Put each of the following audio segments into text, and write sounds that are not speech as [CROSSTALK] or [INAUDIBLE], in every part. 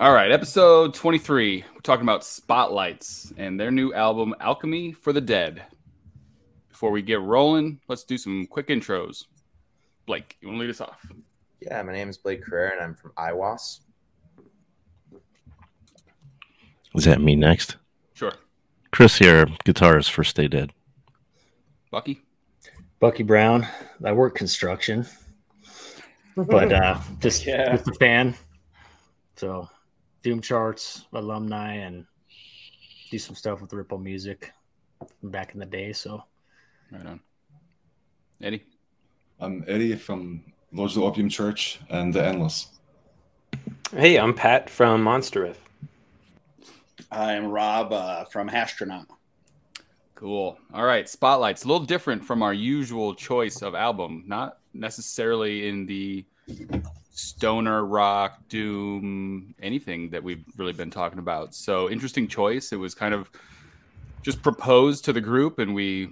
All right, episode 23. We're talking about Spotlights and their new album, Alchemy for the Dead. Before we get rolling, let's do some quick intros. Blake, you want to lead us off? Yeah, my name is Blake Carrera and I'm from Aiwass. Is that me next? Sure. Chris here, guitarist for Stay Dead. Bucky? Bucky Brown. I work construction, but uh, just [LAUGHS] Yeah. just a fan. So, Doom Charts alumni and do some stuff with Ripple Music back in the day. So, Right on. Eddie? I'm Eddie from Lords of the Opium Church and The Endless. Hey, I'm Pat from Monster Riff. I am Rob uh, from Hashtronaut. Cool. All right, Spotlights. A little different from our usual choice of album. Not necessarily in the stoner rock, doom, anything that we've really been talking about. So interesting choice. It was kind of just proposed to the group, and we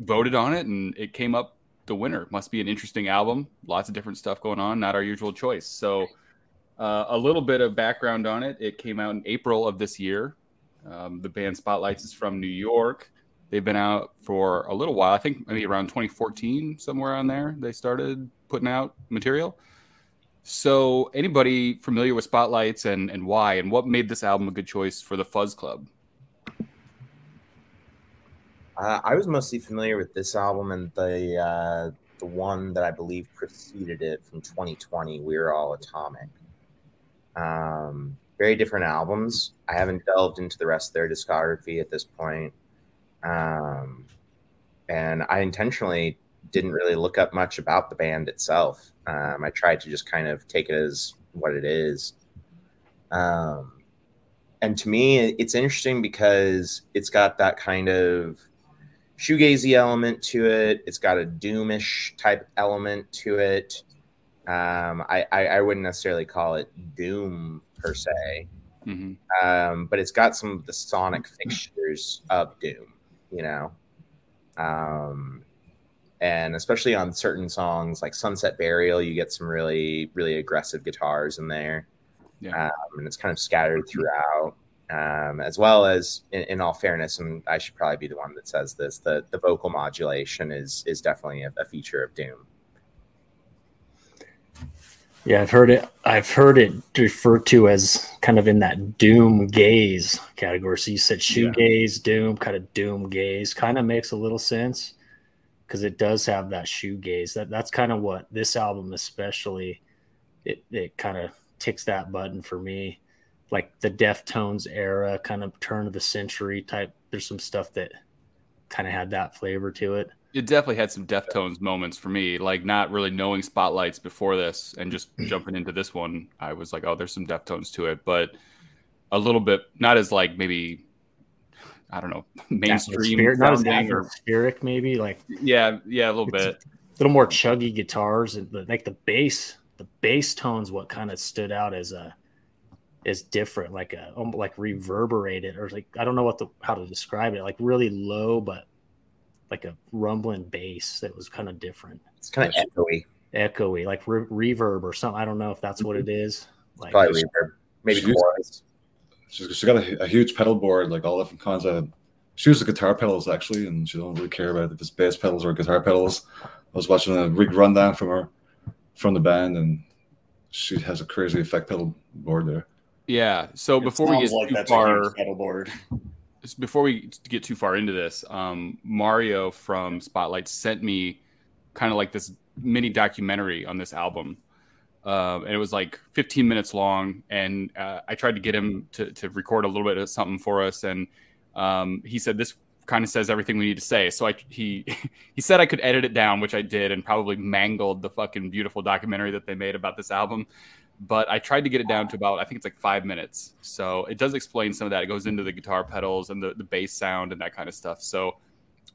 voted on it, and it came up the winner. Must be an interesting album. Lots of different stuff going on. Not our usual choice. So. Uh, a little bit of background on it. It came out in April of this year. Um, the band Spotlights is from New York. They've been out for a little while. I think maybe around 2014, somewhere on there, they started putting out material. So, anybody familiar with Spotlights and, and why, and what made this album a good choice for the Fuzz Club? Uh, I was mostly familiar with this album and the uh, the one that I believe preceded it from 2020, We're All Atomic. Um, very different albums. I haven't delved into the rest of their discography at this point. Um, and I intentionally didn't really look up much about the band itself. Um, I tried to just kind of take it as what it is. Um, and to me, it's interesting because it's got that kind of shoegazy element to it. It's got a doomish type element to it. Um, I, I, I wouldn't necessarily call it doom per se, hmm um, but it's got some of the sonic fixtures of doom, you know. Um, and especially on certain songs like Sunset Burial, you get some really really aggressive guitars in there, Yeah. um, and it's kind of scattered throughout. Um, as well as, in, in all fairness, and I should probably be the one that says this: the the vocal modulation is is definitely a, a feature of Doom. yeah, I've heard it. I've heard it referred to as kind of in that Doom gaze category. So you said shoegaze, Doom, kind of Doom gaze. Kind of makes a little sense because it does have that shoegaze. That that's kind of what this album, especially, it it kind of ticks that button for me. Like the Deftones era, kind of turn of the century type. There's some stuff that kind of had that flavor to it. It definitely had some Deftones moments for me, like not really knowing Spotlights before this and just mm. jumping into this one. I was like, oh, there's some Deftones to it, but a little bit, not as like maybe, I don't know, [LAUGHS] mainstream. Atmospheric- not as sounding or- atmospheric, maybe like yeah, yeah, a little bit. a little more chuggy guitars and the, like the bass the bass tones what kind of stood out as a is different like a like reverberated or like i don't know what the how to describe it like really low but like a rumbling bass that was kind of different It's kind of echoey, echoey like re- reverb or something i don't know if that's what mm-hmm. it is like probably reverb, maybe She's- chorus. She's, she got a, a huge pedal board, like all different kinds of. She uses guitar pedals actually, and she don't really care about if it's bass pedals or guitar pedals. I was watching a rig rundown from her, from the band, and she has a crazy effect pedal board there. Yeah. So It before we get like too far, pedal board. [LAUGHS] before we get too far into this, um, Mario from Spotlight sent me kind of like this mini documentary on this album. Um, and it was like 15 minutes long. And uh, I tried to get him to, to record a little bit of something for us. And um, he said, This kind of says everything we need to say. So I, he, [LAUGHS] he said I could edit it down, which I did, and probably mangled the fucking beautiful documentary that they made about this album but I tried to get it down to about I think it's like five minutes. So it does explain some of that. It goes into the guitar pedals and the, the bass sound and that kind of stuff. So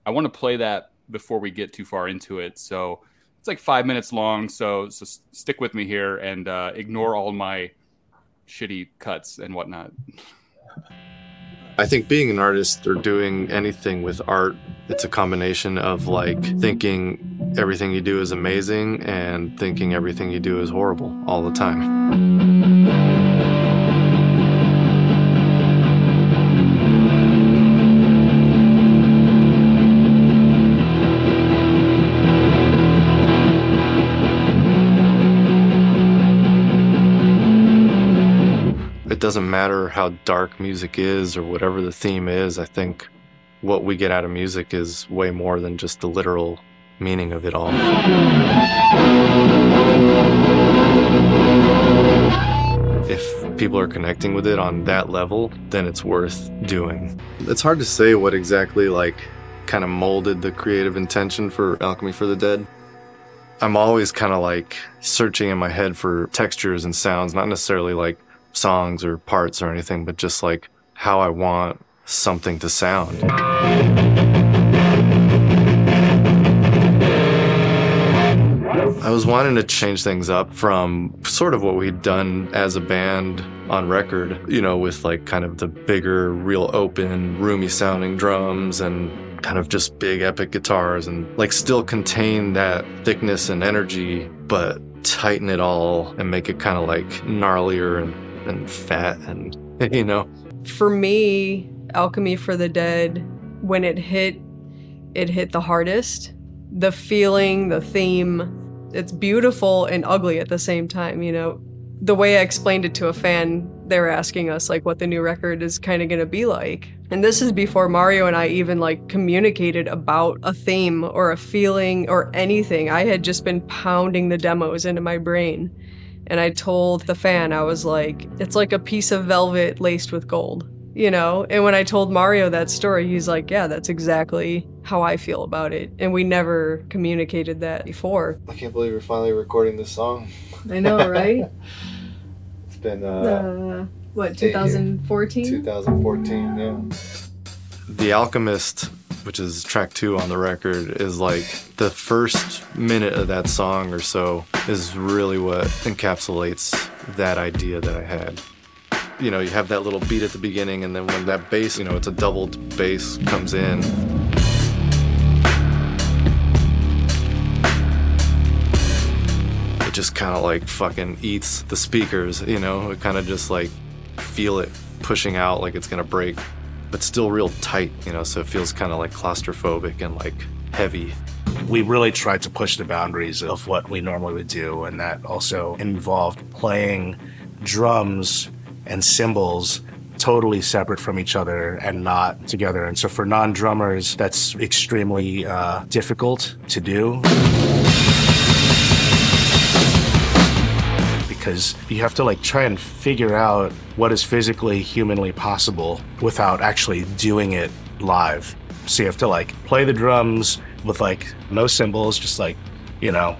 I want to play that before we get too far into it. So it's like five minutes long. So so stick with me here and uh, ignore all my shitty cuts and whatnot. I think being an artist or doing anything with art, it's a combination of like thinking everything you do is amazing and thinking everything you do is horrible all the time. Doesn't matter how dark music is or whatever the theme is. I think what we get out of music is way more than just the literal meaning of it all. If people are connecting with it on that level, then it's worth doing. It's hard to say what exactly like kind of molded the creative intention for Alchemy for the Dead. I'm always kind of like searching in my head for textures and sounds, not necessarily like songs or parts or anything, but just like how I want something to sound. I was wanting to change things up from sort of what we'd done as a band on record, you know, with like kind of the bigger, real open, roomy sounding drums and kind of just big epic guitars and like still contain that thickness and energy, but tighten it all and make it kind of like gnarlier and, and fat and, [LAUGHS] you know. For me, Alchemy for the Dead, when it hit, it hit the hardest. The feeling, the theme, it's beautiful and ugly at the same time, you know. The way I explained it to a fan, they were asking us like what the new record is kind of going to be like. And this is before Mario and I even like communicated about a theme or a feeling or anything. I had just been pounding the demos into my brain. And I told the fan, I was like, it's like a piece of velvet laced with gold, you know? And when I told Mario that story, he's like, yeah, that's exactly how I feel about it. And we never communicated that before. I can't believe we're finally recording this song. I know, right? [LAUGHS] it's been, uh, uh, what, 2014? 2014, yeah. The Alchemist, which is track two on the record, is like the first minute of that song or so is really what encapsulates that idea that I had. You know, you have that little beat at the beginning, and then when that bass, you know, it's a doubled bass comes in. It just kind of like fucking eats the speakers, you know? It kind of just like feel it pushing out like it's gonna break, but still real tight, you know, so it feels kind of like claustrophobic and like heavy. We really tried to push the boundaries of what we normally would do, and that also involved playing drums and cymbals totally separate from each other and not together. And so for non drummers, that's extremely uh, difficult to do. Because you have to like try and figure out what is physically humanly possible without actually doing it live. So you have to like play the drums with like no cymbals, just like, you know,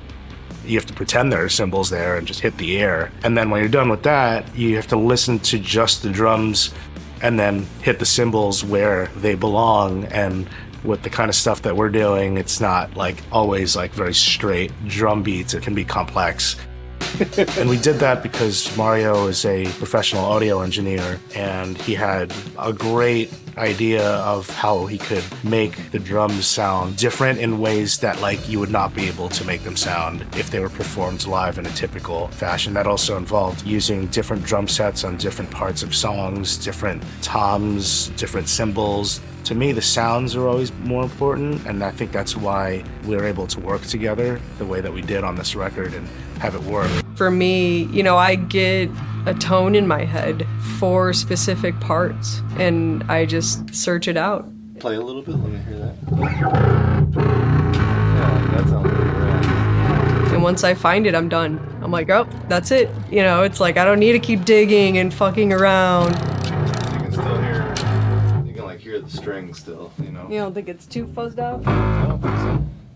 you have to pretend there are cymbals there and just hit the air. And then when you're done with that, you have to listen to just the drums and then hit the cymbals where they belong. And with the kind of stuff that we're doing, it's not like always like very straight drum beats. It can be complex. [LAUGHS] and we did that because Mario is a professional audio engineer and he had a great idea of how he could make the drums sound different in ways that like you would not be able to make them sound if they were performed live in a typical fashion. That also involved using different drum sets on different parts of songs, different toms, different cymbals, to me, the sounds are always more important, and I think that's why we were able to work together the way that we did on this record and have it work. For me, you know, I get a tone in my head for specific parts, and I just search it out. Play a little bit, let me hear that. Yeah, that sounds pretty. And once I find it, I'm done. I'm like, oh, that's it. You know, it's like I don't need to keep digging and fucking around. You can still hear, you can like hear the string still, you know? You don't think it's too fuzzed out?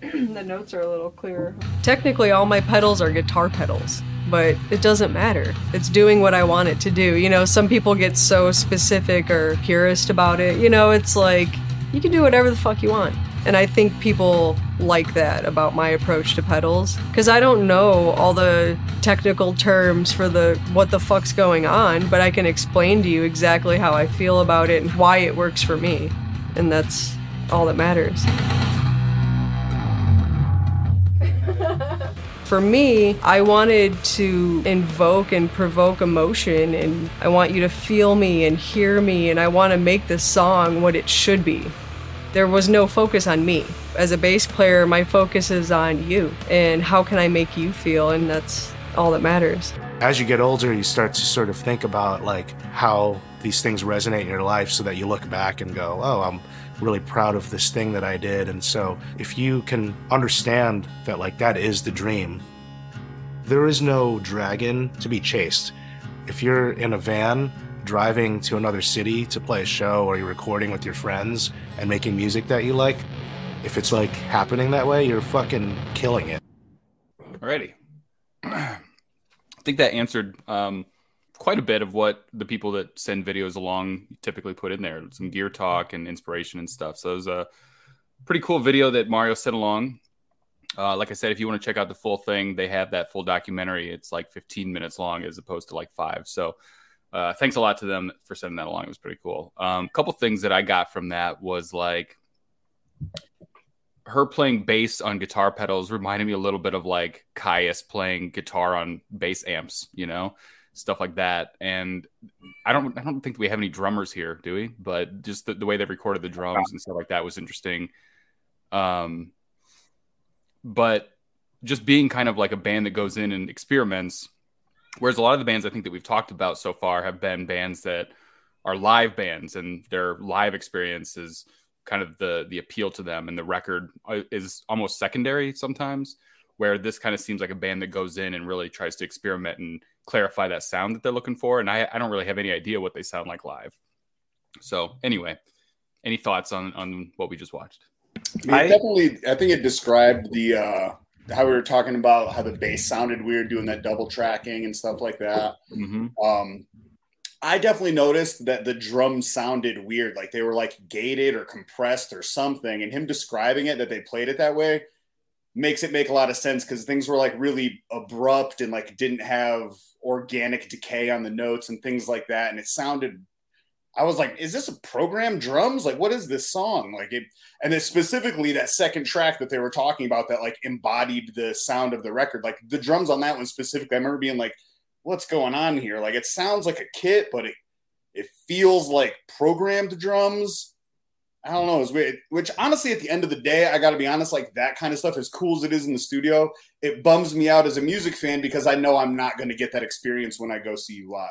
[CLEARS THROAT] The notes are a little clearer. Technically, all my pedals are guitar pedals, but it doesn't matter. It's doing what I want it to do. You know, some people get so specific or purist about it. You know, it's like you can do whatever the fuck you want. And I think people like that about my approach to pedals because I don't know all the technical terms for the what the fuck's going on, but I can explain to you exactly how I feel about it and why it works for me. And that's all that matters. For me, I wanted to invoke and provoke emotion, and I want you to feel me and hear me, and I want to make this song what it should be. There was no focus on me. As a bass player, my focus is on you, and how can I make you feel, and that's all that matters. As you get older, you start to sort of think about like how these things resonate in your life so that you look back and go, "Oh, I'm really proud of this thing that I did." And so, if you can understand that like that is the dream, there is no dragon to be chased. If you're in a van driving to another city to play a show or you're recording with your friends and making music that you like, if it's like happening that way, you're fucking killing it. Alrighty. [CLEARS THROAT] I think that answered um, quite a bit of what the people that send videos along typically put in there some gear talk and inspiration and stuff. So it was a pretty cool video that Mario sent along. Uh, like I said, if you want to check out the full thing, they have that full documentary. It's like 15 minutes long as opposed to like five. So uh, thanks a lot to them for sending that along. It was pretty cool. A um, couple things that I got from that was like her playing bass on guitar pedals reminded me a little bit of like Kyuss playing guitar on bass amps, you know, stuff like that. And I don't, I don't think we have any drummers here, do we? But just the, the way they recorded the drums and stuff like that was interesting. Um, but just being kind of like a band that goes in and experiments, whereas a lot of the bands I think that we've talked about so far have been bands that are live bands and their live experience is kind of the the appeal to them and the record uh, is almost secondary sometimes where this kind of seems like a band that goes in and really tries to experiment and clarify that sound that they're looking for and I, I don't really have any idea what they sound like live so anyway any thoughts on on what we just watched I, mean, I definitely i think it described the uh how we were talking about how the bass sounded weird doing that double tracking and stuff like that mm-hmm. um I definitely noticed that the drums sounded weird, like they were like gated or compressed or something. And him describing it that they played it that way makes it make a lot of sense because things were like really abrupt and like didn't have organic decay on the notes and things like that. And it sounded, I was like, is this a program drums? Like, what is this song? Like it, and then specifically that second track that they were talking about that like embodied the sound of the record. Like the drums on that one specifically, I remember being like, what's going on here? Like it sounds like a kit, but it it feels like programmed drums. I don't know. It's weird. Which honestly, at the end of the day, I got to be honest. Like that kind of stuff, as cool as it is in the studio, it bums me out as a music fan because I know I'm not going to get that experience when I go see you live.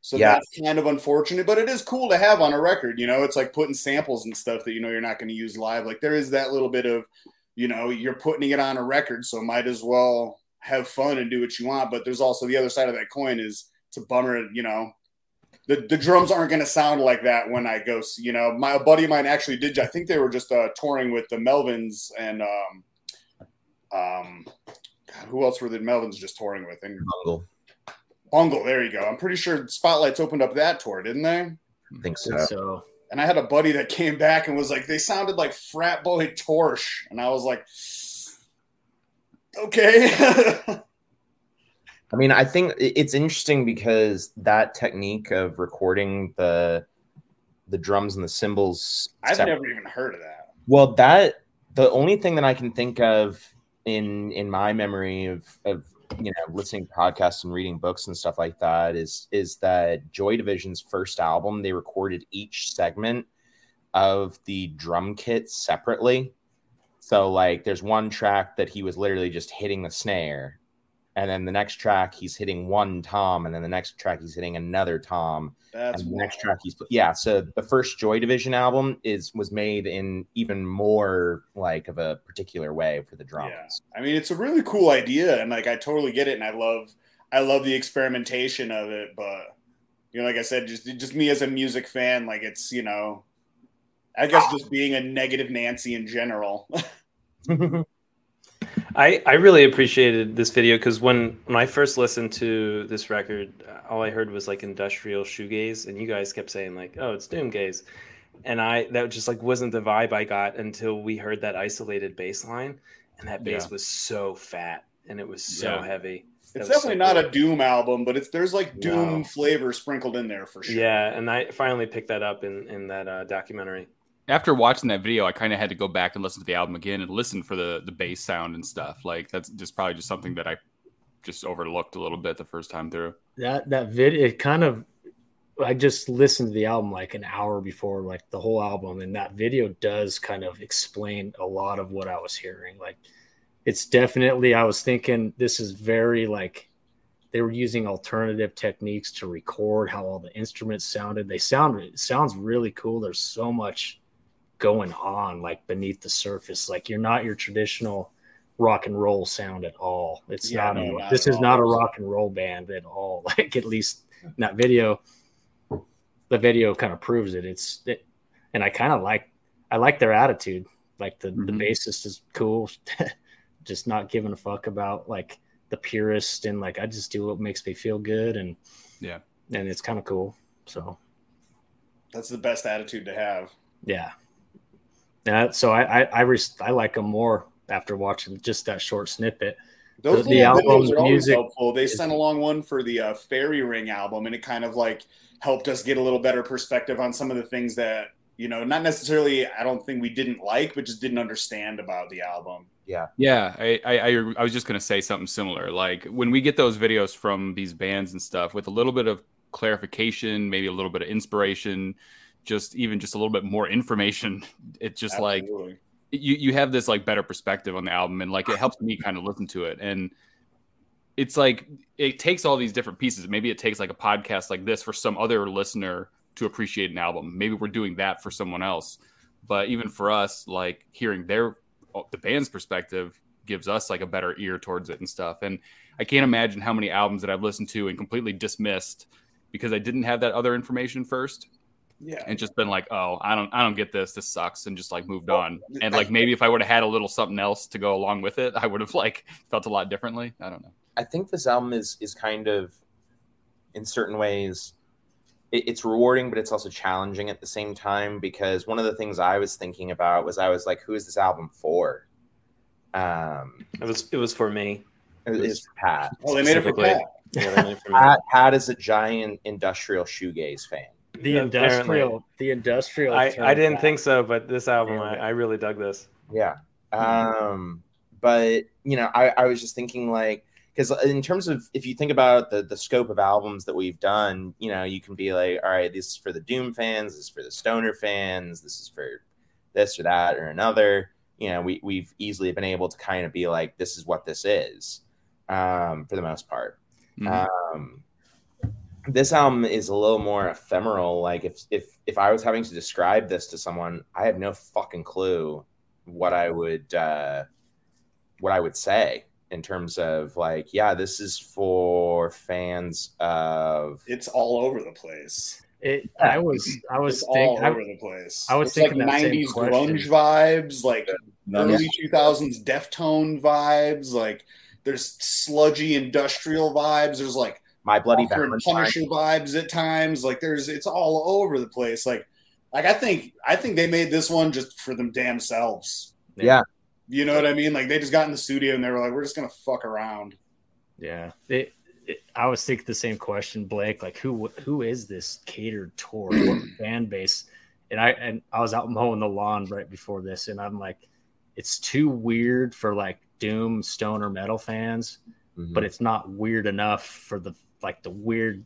So yeah. that's kind of unfortunate, but it is cool to have on a record. You know, it's like putting samples and stuff that you know you're not going to use live. Like there is that little bit of, you know, you're putting it on a record, so might as well have fun and do what you want. But there's also the other side of that coin is it's a bummer, you know. The, the drums aren't going to sound like that when I go. You know, my buddy of mine actually did. I think they were just uh, touring with the Melvins and um, um, God, who else were the Melvins just touring with? And Bungle. Bungle. There you go. I'm pretty sure Spotlights opened up that tour, didn't they? I think so. so. And I had a buddy that came back and was like, they sounded like frat boy Torche, and I was like, okay. [LAUGHS] I mean, I think it's interesting because that technique of recording the the drums and the cymbals. I've separate, never even heard of that. Well, that the only thing that I can think of in in my memory of of you know listening to podcasts and reading books and stuff like that is is that Joy Division's first album they recorded each segment of the drum kit separately so like there's one track that he was literally just hitting the snare. And then the next track he's hitting one tom, and then the next track he's hitting another tom. That's and the next track he's yeah. So the first Joy Division album is was made in even more like of a particular way for the drums. Yeah. I mean, it's a really cool idea, and like I totally get it, and I love I love the experimentation of it. But you know, like I said, just just me as a music fan, like it's you know I guess ah. just being a negative Nancy in general. [LAUGHS] [LAUGHS] I I really appreciated this video because when when I first listened to this record, all I heard was like industrial shoegaze, and you guys kept saying like, "Oh, it's doomgaze," and I that just like wasn't the vibe I got until we heard that isolated bass line, and that bass yeah. was so fat and it was so yeah. heavy. It's definitely so not cool. a Doom album, but it's there's like Doom no. flavor sprinkled in there for sure. Yeah, and I finally picked that up in in that uh, documentary after watching that video, I kind of had to go back and listen to the album again and listen for the the bass sound and stuff. Like that's just probably just something that I just overlooked a little bit the first time through. That that video, it kind of. I just listened to the album like an hour before, like the whole album, and that video does kind of explain a lot of what I was hearing. Like, it's definitely I was thinking this is very like they were using alternative techniques to record how all the instruments sounded. They sound it sounds really cool. There's so much going on like beneath the surface. Like you're not your traditional rock and roll sound at all. It's Yeah, not, no, a, not this is all. not a rock and roll band at all. [LAUGHS] Like at least in [LAUGHS] that video, the video kind of proves it. It's it, and I kind of like I like their attitude. Like the the Mhm. bassist is cool, [LAUGHS] just not giving a fuck about like the purist and like I just do what makes me feel good and Yeah. and it's kind of cool. So That's the best attitude to have. yeah, yeah. So I I I, res- I like them more after watching just that short snippet. Those The- the little album videos are always music helpful. They is- sent along one for the uh, Fairy Ring album, and it kind of like helped us get a little better perspective on some of the things that you know, not necessarily. I don't think we didn't like, but just didn't understand about the album. Yeah. Yeah, I, I I I was just gonna say something similar. Like when we get those videos from these bands and stuff with a little bit of clarification, maybe a little bit of inspiration, just even just a little bit more information. [LAUGHS] It's just like you you have this like better perspective on the album, and like it helps me kind of listen to it. And it's like it takes all these different pieces. Maybe it takes like a podcast like this for some other listener to appreciate an album. Maybe we're doing that for someone else. But even for us, like hearing their uh, the band's perspective gives us like a better ear towards it and stuff. And I can't imagine how many albums that I've listened to and completely dismissed because I didn't have that other information first Yeah. and just been like, oh, I don't, I don't get this. This sucks, and just like moved on. And like maybe if I would have had a little something else to go along with it, I would have like felt a lot differently. I don't know. I think this album is is kind of, in certain ways, it, it's rewarding, but it's also challenging at the same time because one of the things I was thinking about was I was like, who is this album for? Um, It was it was for me. it is for Pat. Oh, they made it for Pat. Yeah, they made it for. Pat, Pat is a giant industrial shoegaze fan. The industrial, the industrial. I, I didn't back. think so, but this album, I. I really dug this. Yeah. Um, but you know, I, I was just thinking like because in terms of if you think about the the scope of albums that we've done, you know, you can be like, all right, this is for the Doom fans, this is for the Stoner fans, this is for this or that or another. You know, we we've easily been able to kind of be like, this is what this is, um, for the most part. Mhm. Um, this album is a little more ephemeral. Like if if if I was having to describe this to someone, I have no fucking clue what I would uh, what I would say in terms of like, yeah, this is for fans of It's all over the place. It, I was, I was It's all thinking, I, over the place. I was it's like thinking that '90s question. grunge vibes, like None early 2000s Deftone vibes. Like there's sludgy industrial vibes. There's like my bloody Walker and Valentine. Punisher vibes at times. Like there's it's all over the place. Like like I think I think they made this one just for them damn selves. Yeah. You know what I mean? Like they just got in the studio and they were like, we're just gonna fuck around. yeah. It, it, I was thinking the same question, Blake. Like, who, who is this catered toward what [CLEARS THROAT] fan base? And I, and I was out mowing the lawn right before this, and I'm like, it's too weird for like doom stoner metal fans, Mhm. but it's not weird enough for the like the weird,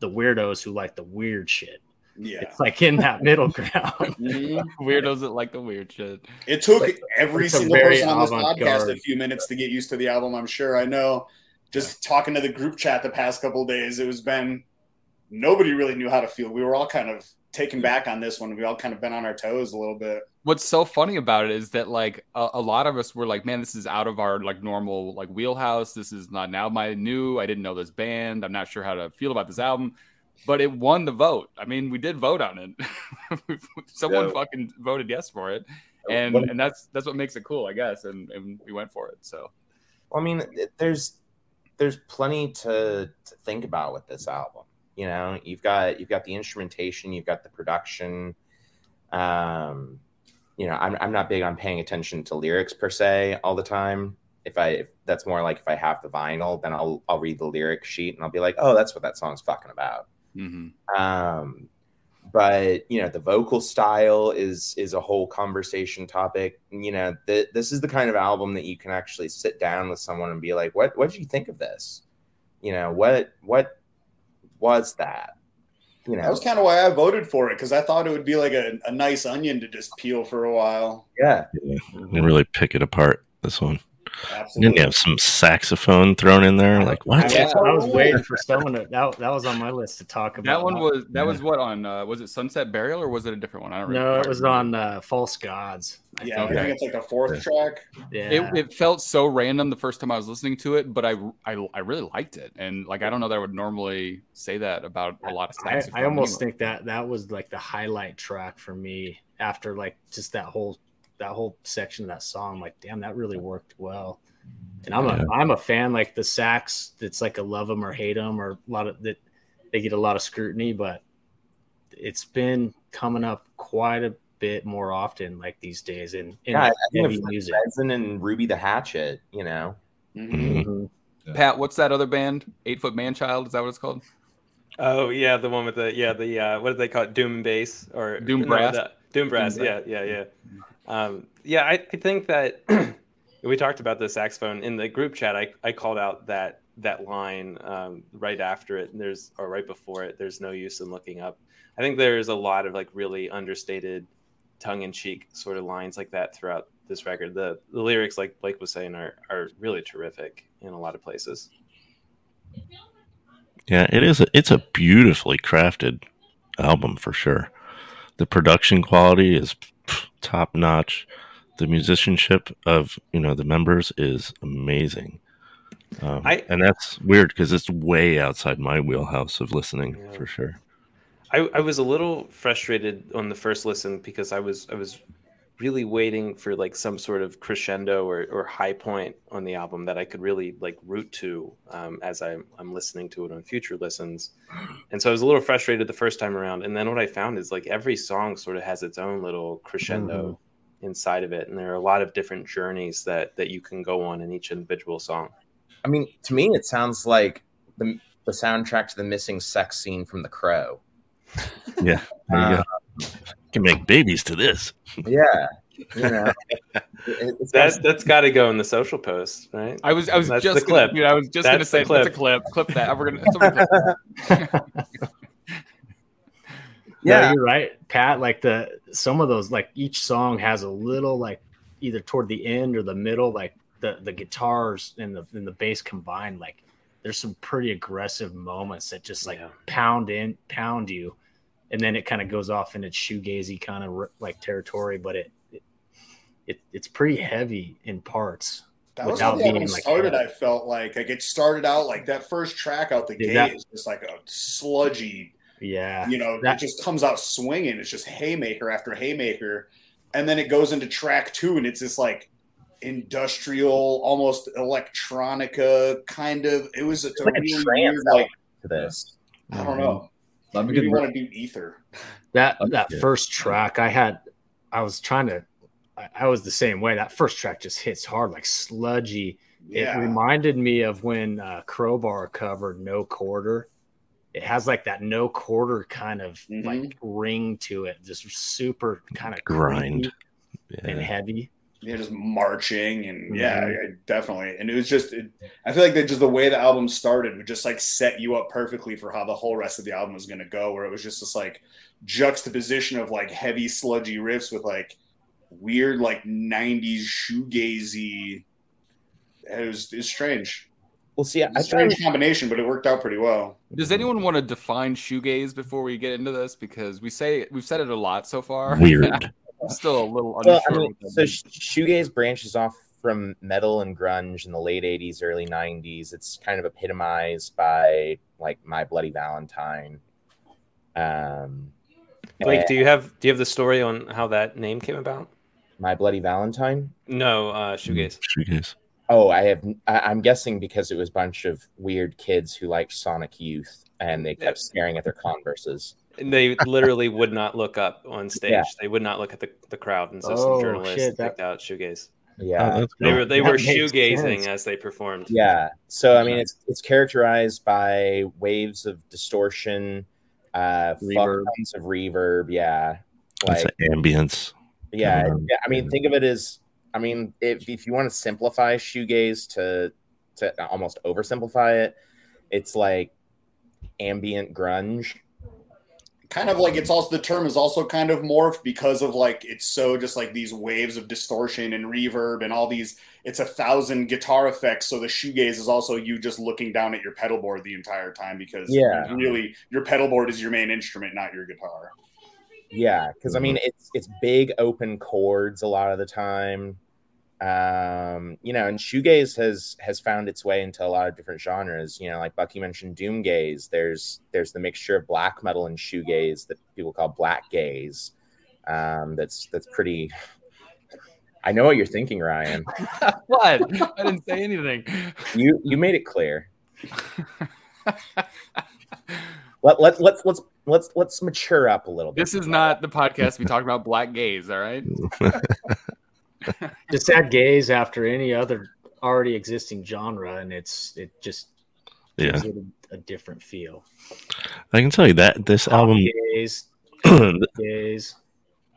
the weirdos who like the weird shit. Yeah. It's like in that middle [LAUGHS] ground. Mhm. [LAUGHS] Weirdos that like the weird shit. It took Like, every it's single person on this avant-garde. podcast a few minutes to get used to the album. I'm sure. I know. Just talking to the group chat the past couple of days, it was been nobody really knew how to feel. We were all kind of taken hmm. back on this one. We all kind of been on our toes a little bit. What's so funny about it is that like a, a lot of us were like, man, this is out of our like normal like wheelhouse. This is not now my new. I didn't know this band. I'm not sure how to feel about this album, but it won the vote. I mean, we did vote on it. [LAUGHS] Someone Yeah. fucking voted yes for it, and and that's that's what makes it cool, I guess. And and we went for it. So I mean, there's there's plenty to, to think about with this album. You know, you've got you've got the instrumentation, you've got the production. Um, you know, I'm I'm not big on paying attention to lyrics per se all the time. If I if that's more like if I have the vinyl, then I'll I'll read the lyric sheet and I'll be like, oh, that's what that song's fucking about. mhm. Um, but you know, the vocal style is is a whole conversation topic. You know, th- this is the kind of album that you can actually sit down with someone and be like, "What what did you think of this? You know, what what was that? You That was kind of why I voted for it because I thought it would be like a, a nice onion to just peel for a while. yeah, And really pick it apart. This one. And then you have some saxophone thrown in there. Like what? I, I was [LAUGHS] waiting for someone to that, that was on my list to talk about. That one was that was what on uh, was it Sunset Burial or was it a different one? I don't no, remember. it was on uh, False Gods. I Yeah, I think. think it's like the fourth track. Yeah. It, it felt so random the first time I was listening to it, but I, I I really liked it, and like I don't know that I would normally say that about a lot of I, saxophone. I almost anyway. think that that was like the highlight track for me after like just that whole that whole section of that song. I'm like, damn, that really worked well. And I'm Yeah. a I'm a fan like the sax. That's like a love them or hate them or a lot of that. They get a lot of scrutiny, but it's been coming up quite a bit more often like these days in, in Yeah, I, I think heavy music. Resin and Ruby the Hatchet. You know, Mhm. Pat, what's that other band? Eight Foot Man Child? Is that what it's called? Oh yeah, the one with the yeah the uh, what do they call it? Doom and bass or Doom no, brass? the- Doom brass. Doom yeah, yeah, yeah. Um, yeah, I, I think that [CLEARS THROAT] we talked about the saxophone in the group chat. I, I called out that that line um, right after it. And there's or right before it. There's no use in looking up. I think there's a lot of like really understated, tongue in cheek sort of lines like that throughout this record. The the lyrics, like Blake was saying, are are really terrific in a lot of places. Yeah, it is. A, it's a beautifully crafted album for sure. The production quality is top notch. The musicianship of you know the members is amazing. Um, I- and that's weird because it's way outside my wheelhouse of listening Yeah. for sure. I, I was a little frustrated on the first listen because I was I was really waiting for like some sort of crescendo or, or high point on the album that I could really like root to um, as I'm, I'm listening to it on future listens. And so I was a little frustrated the first time around. And then what I found is like every song sort of has its own little crescendo inside of it. And there are a lot of different journeys that that you can go on in each individual song. I mean, to me, it sounds like the the soundtrack to the missing sex scene from The Crow. Yeah, there you Uh, go. Can make babies to this. Yeah, you know, [LAUGHS] it- That's that's got to go in the social post, right? I was I was That's just the gonna, clip. dude, I was just gonna say the that's a clip. clip. Clip that. We're gonna. somebody clip- [LAUGHS] [LAUGHS] Yeah, Yeah. you're right, Pat. Like the some of those, like each song has a little like either toward the end or the middle, like the the guitars and the and the bass combined. Like there's some pretty aggressive moments that just like Yeah. pound in, pound you, and then it kind of goes off in its shoegazy kind of like territory. But it, it it it's pretty heavy in parts. That was without how the album being, like, started. heavy. I felt like like it started out like that first track out the Dude, gate that- is just like a sludgy. Yeah, You know, That- it just comes out swinging. It's just haymaker after haymaker, and then it goes into track two, and it's this like industrial, almost electronica kind of. It was a, like a really trance weird, like to this. I don't mm-hmm. know. That'd be Maybe you good. want to do ether. that Okay. that first track i had i was trying to I, I was the same way that first track just hits hard like sludgy Yeah. it reminded me of when uh, crowbar covered no quarter it has like that no quarter kind of Mhm. like ring to it just super kind of Grind. and heavy you know, just marching and yeah, yeah, definitely. And it was just, it, I feel like that just the way the album started would just like set you up perfectly for how the whole rest of the album was going to go, where it was just this like juxtaposition of like heavy, sludgy riffs with like weird, like 90s shoegazy. It was, it's strange. Well, see, I It's a found strange combination, but it worked out pretty well. Does anyone want to define shoegaze before we get into this? Because we say we've said it a lot so far. Weird. [LAUGHS] I'm still a little unsure. Well, I mean, so that sh- shoegaze branches off from metal and grunge in the late '80s, early '90s. It's kind of epitomized by like My Bloody Valentine. Um, Blake, do you have do you have the story on how that name came about? My Bloody Valentine? No, uh, shoegaze. Shoegaze. Oh, I have. I, I'm guessing because it was a bunch of weird kids who liked Sonic Youth, and they kept staring at their Converses. And they [LAUGHS] literally would not look up on stage. Yeah. They would not look at the, the crowd, and so Oh, some journalists shit, that- picked out shoegaze. Yeah, Oh, that's They were they That were makes shoegazing sense. as they performed. Yeah. So I mean, it's it's characterized by waves of distortion, uh, fuck Reverb. tons of reverb. Yeah. That's Like the ambience. yeah, Um, yeah. I mean, think of it as I mean, if if you want to simplify shoegaze to to almost oversimplify it, it's like ambient grunge. Kind of like it's also the term is also kind of morphed because of like it's so just like these waves of distortion and reverb and all these it's a thousand guitar effects so the shoegaze is also you just looking down at your pedal board the entire time because Yeah. really your pedal board is your main instrument not your guitar Yeah, because I mean it's it's big open chords a lot of the time. Um, you know, and shoegaze has has found its way into a lot of different genres. You know, like Bucky mentioned doomgaze. There's there's the mixture of black metal and shoegaze that people call black gaze. Um, that's that's pretty [LAUGHS] I know what you're thinking, Ryan. [LAUGHS] what? I didn't say anything. You you made it clear. [LAUGHS] Let, let, let's let's let's let's mature up a little bit. This is not the podcast we talk about black gays, all right? Just that gaze after any other already existing genre, and it's it just gives Yeah. it a, a different feel. I can tell you that this album Gaze, [CLEARS THROAT] gaze.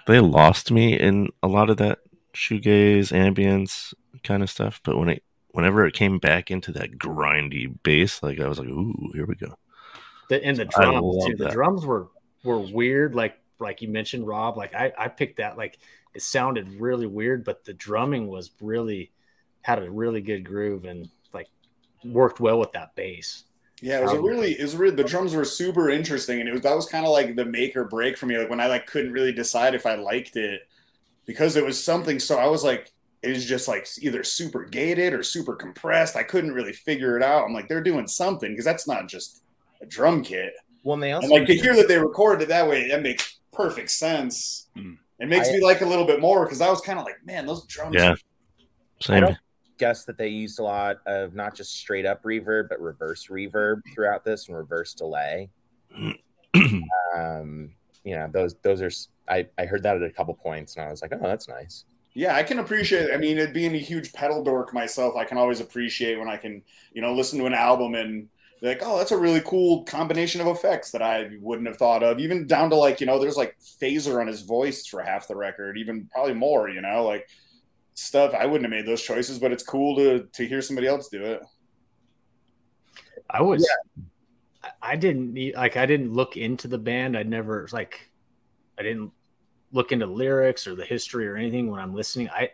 they lost me in a lot of that shoegaze ambience kind of stuff. But when it whenever it came back into that grindy bass, like I was like, ooh, here we go. The, and the drums too. The that. drums were were weird, like like you mentioned, Rob. Like I I picked that like it sounded really weird, but the drumming was really had a really good groove and like worked well with that bass. Yeah, it was a really, it was really, the drums were super interesting, and it was that was kind of like the make or break for me. Like when I like couldn't really decide if I liked it because it was something. So I was like, it was just like either super gated or super compressed. I couldn't really figure it out. I'm like, they're doing something because that's not just a drum kit. Well, and they also And like to hear that they recorded it that way, that makes perfect sense. Mm. It makes I- me like a little bit more because I was kind of like, man, those drums. Yeah. I Same. don't guess that they used a lot of not just straight up reverb, but reverse reverb throughout this and reverse delay. [CLEARS THROAT] Um, you know, those those are I, I heard that at a couple points and I was like, oh, that's nice. Yeah, I can appreciate. I mean, it being a huge pedal dork myself, I can always appreciate when I can, you know, listen to an album and be like, oh, that's a really cool combination of effects that I wouldn't have thought of. Even down to like, you know, there's like phaser on his voice for half the record, even probably more. You know, like stuff I wouldn't have made those choices, but it's cool to to hear somebody else do it. I was I- I didn't need like I didn't look into the band. I never like I didn't look into lyrics or the history or anything when I'm listening. I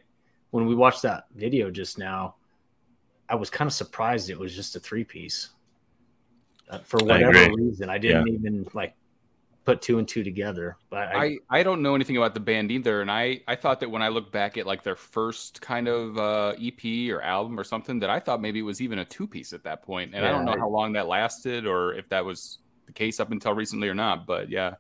when we watched that video just now, I was kind of surprised it was just a three piece. Uh, for whatever agree. reason, I didn't even like put two and two together. But I, I, I don't know anything about the band either, and I, I thought that when I look back at like their first kind of uh, EP or album or something, that I thought maybe it was even a two piece at that point, and I don't know I- how long that lasted or if that was the case up until recently or not. But yeah,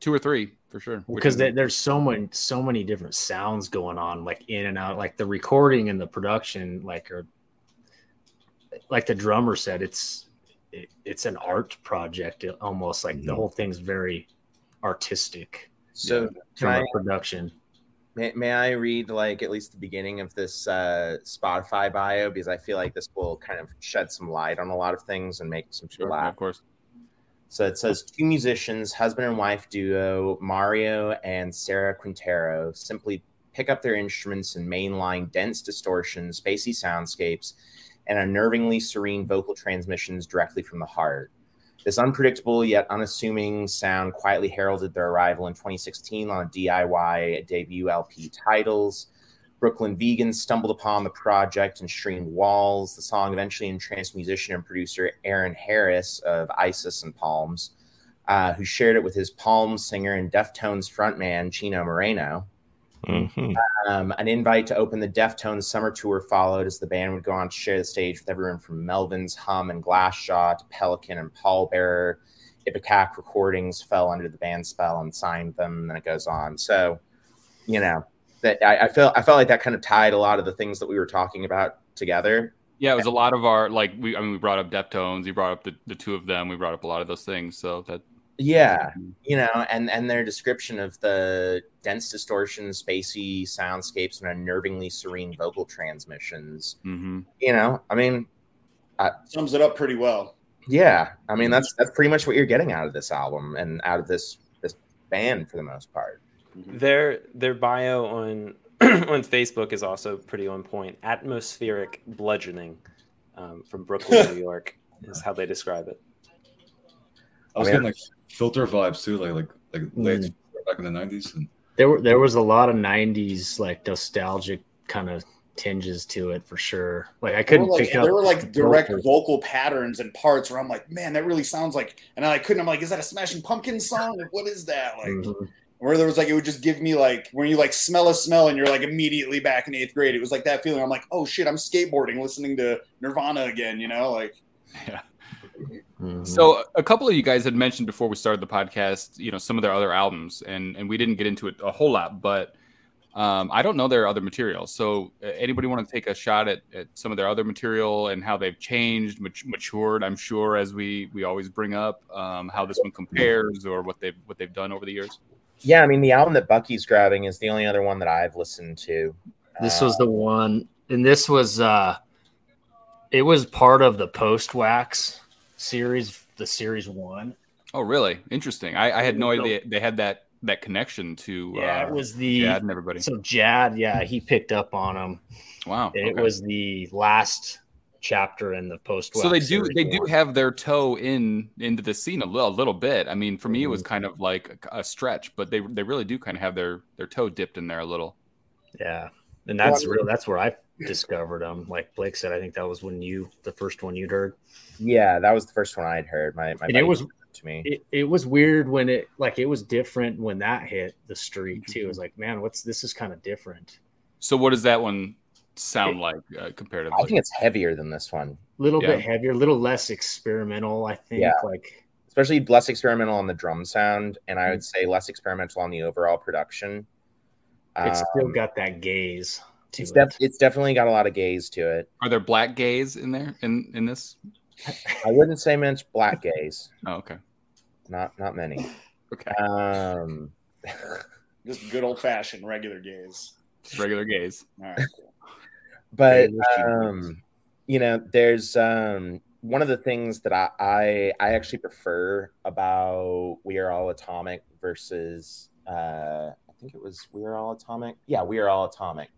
two or three for sure. Because is- there- there's so many so many different sounds going on like in and out like the recording and the production like are like the drummer said it's it, it's an art project it- almost like the Mhm. whole thing's very artistic So from can I, a production may, may I read like at least the beginning of this uh, Spotify bio because I feel like this will kind of shed some light on a lot of things and make some Sure, laugh. of course. So it says two musicians, husband and wife duo, Mario and Sarah Quintero, simply pick up their instruments and mainline dense distortions, spacey soundscapes, and unnervingly serene vocal transmissions directly from the heart. This unpredictable yet unassuming sound quietly heralded their arrival in 2016 on DIY debut LP Tidals. Brooklyn Vegans stumbled upon the project and streamed Walls. The song eventually entranced musician and producer Aaron Harris of Isis and Palms, uh, who shared it with his Palms singer and Deftones frontman Chino Moreno. Mhm. Um, an invite to open the Deftones summer tour followed as the band would go on to share the stage with everyone from Melvin's Hum and Glassjaw to Pelican and Pallbearer. Ipecac Recordings fell under the band spell and signed them, and then it goes on. So, you know, that I, I felt I felt like that kind of tied a lot of the things that we were talking about together. Yeah, it was a lot of our like we. I mean, we brought up Deftones. We brought up the, the two of them. We brought up a lot of those things. So that Yeah, you know, and and their description of the dense distortion, spacey soundscapes, and unnervingly serene vocal transmissions. hmm You know, I mean, Sums it up pretty well. yeah, I mean that's that's pretty much what you're getting out of this album and out of this this band for the most part. Their their bio on [CLEARS THROAT] on Facebook is also pretty on point. Atmospheric bludgeoning um, from Brooklyn, New [LAUGHS] York, is how they describe it. I was I mean, getting like filter vibes too, like like like late Mm. back in the nineties. And There were there was a lot of '90s like nostalgic kind of tinges to it for sure. Like I couldn't were, like, pick up. there were like direct vocals. vocal patterns and parts where I'm like, man, that really sounds like, and I couldn't. I'm like, is that a Smashing Pumpkins song? Like, what is that? Like, Mhm. where there was like, it would just give me like, when you like smell a smell and you're like immediately back in eighth grade. It was like that feeling. I'm like, oh shit, I'm skateboarding, listening to Nirvana again. You know, like, [LAUGHS] Yeah. Mhm. So a couple of you guys had mentioned before we started the podcast, you know, some of their other albums, and and we didn't get into it a whole lot, but um, I don't know their other material. So uh, anybody want to take a shot at, at some of their other material and how they've changed, mat- matured? I'm sure as we we always bring up um, how this one compares or what they've what they've done over the years. Yeah, I mean the album that Bucky's grabbing is the only other one that I've listened to. This Uh, was the one, and this was uh it was part of the post wax series, the series one. Oh, really? Interesting. I, I had no So- idea they had that that connection to. Yeah, uh, it was the Jadd and everybody. So Jadd, yeah, he picked up on them. Wow. It okay. was the last chapter in the post. so they do they do have their toe in into the scene a little, a little bit. I mean, for me, it was Mm-hmm. kind of like a, a stretch, but they they really do kind of have their their toe dipped in there a little. Yeah, and that's real. That's where I discovered them. Like Blake said, I think that was when you the first one you'd heard. Yeah, that was the first one I'd heard. My, my And it was to me. it, it was weird when it like it was different when that hit the street too. It was like, man, what's this is kind of different. So what does that one sound like uh, to? I think it's heavier than this one, A little Yeah. bit heavier, a little less experimental. I think. Yeah. Like especially less experimental on the drum sound, and I would say less experimental on the overall production. it's still Um, got that gaze. To it's, it. it's definitely got a lot of gaze to it. Are there black gaze in there in in this? I wouldn't say much black gaze. Oh, okay. not not many. Okay. Um, [LAUGHS] just good old fashioned regular gaze. Just regular gaze. All right. cool. but um, you know, there's um, one of the things that I, I I actually prefer about We Are All Atomic versus uh, I think it was We Are All Atomic. Yeah, We Are All Atomic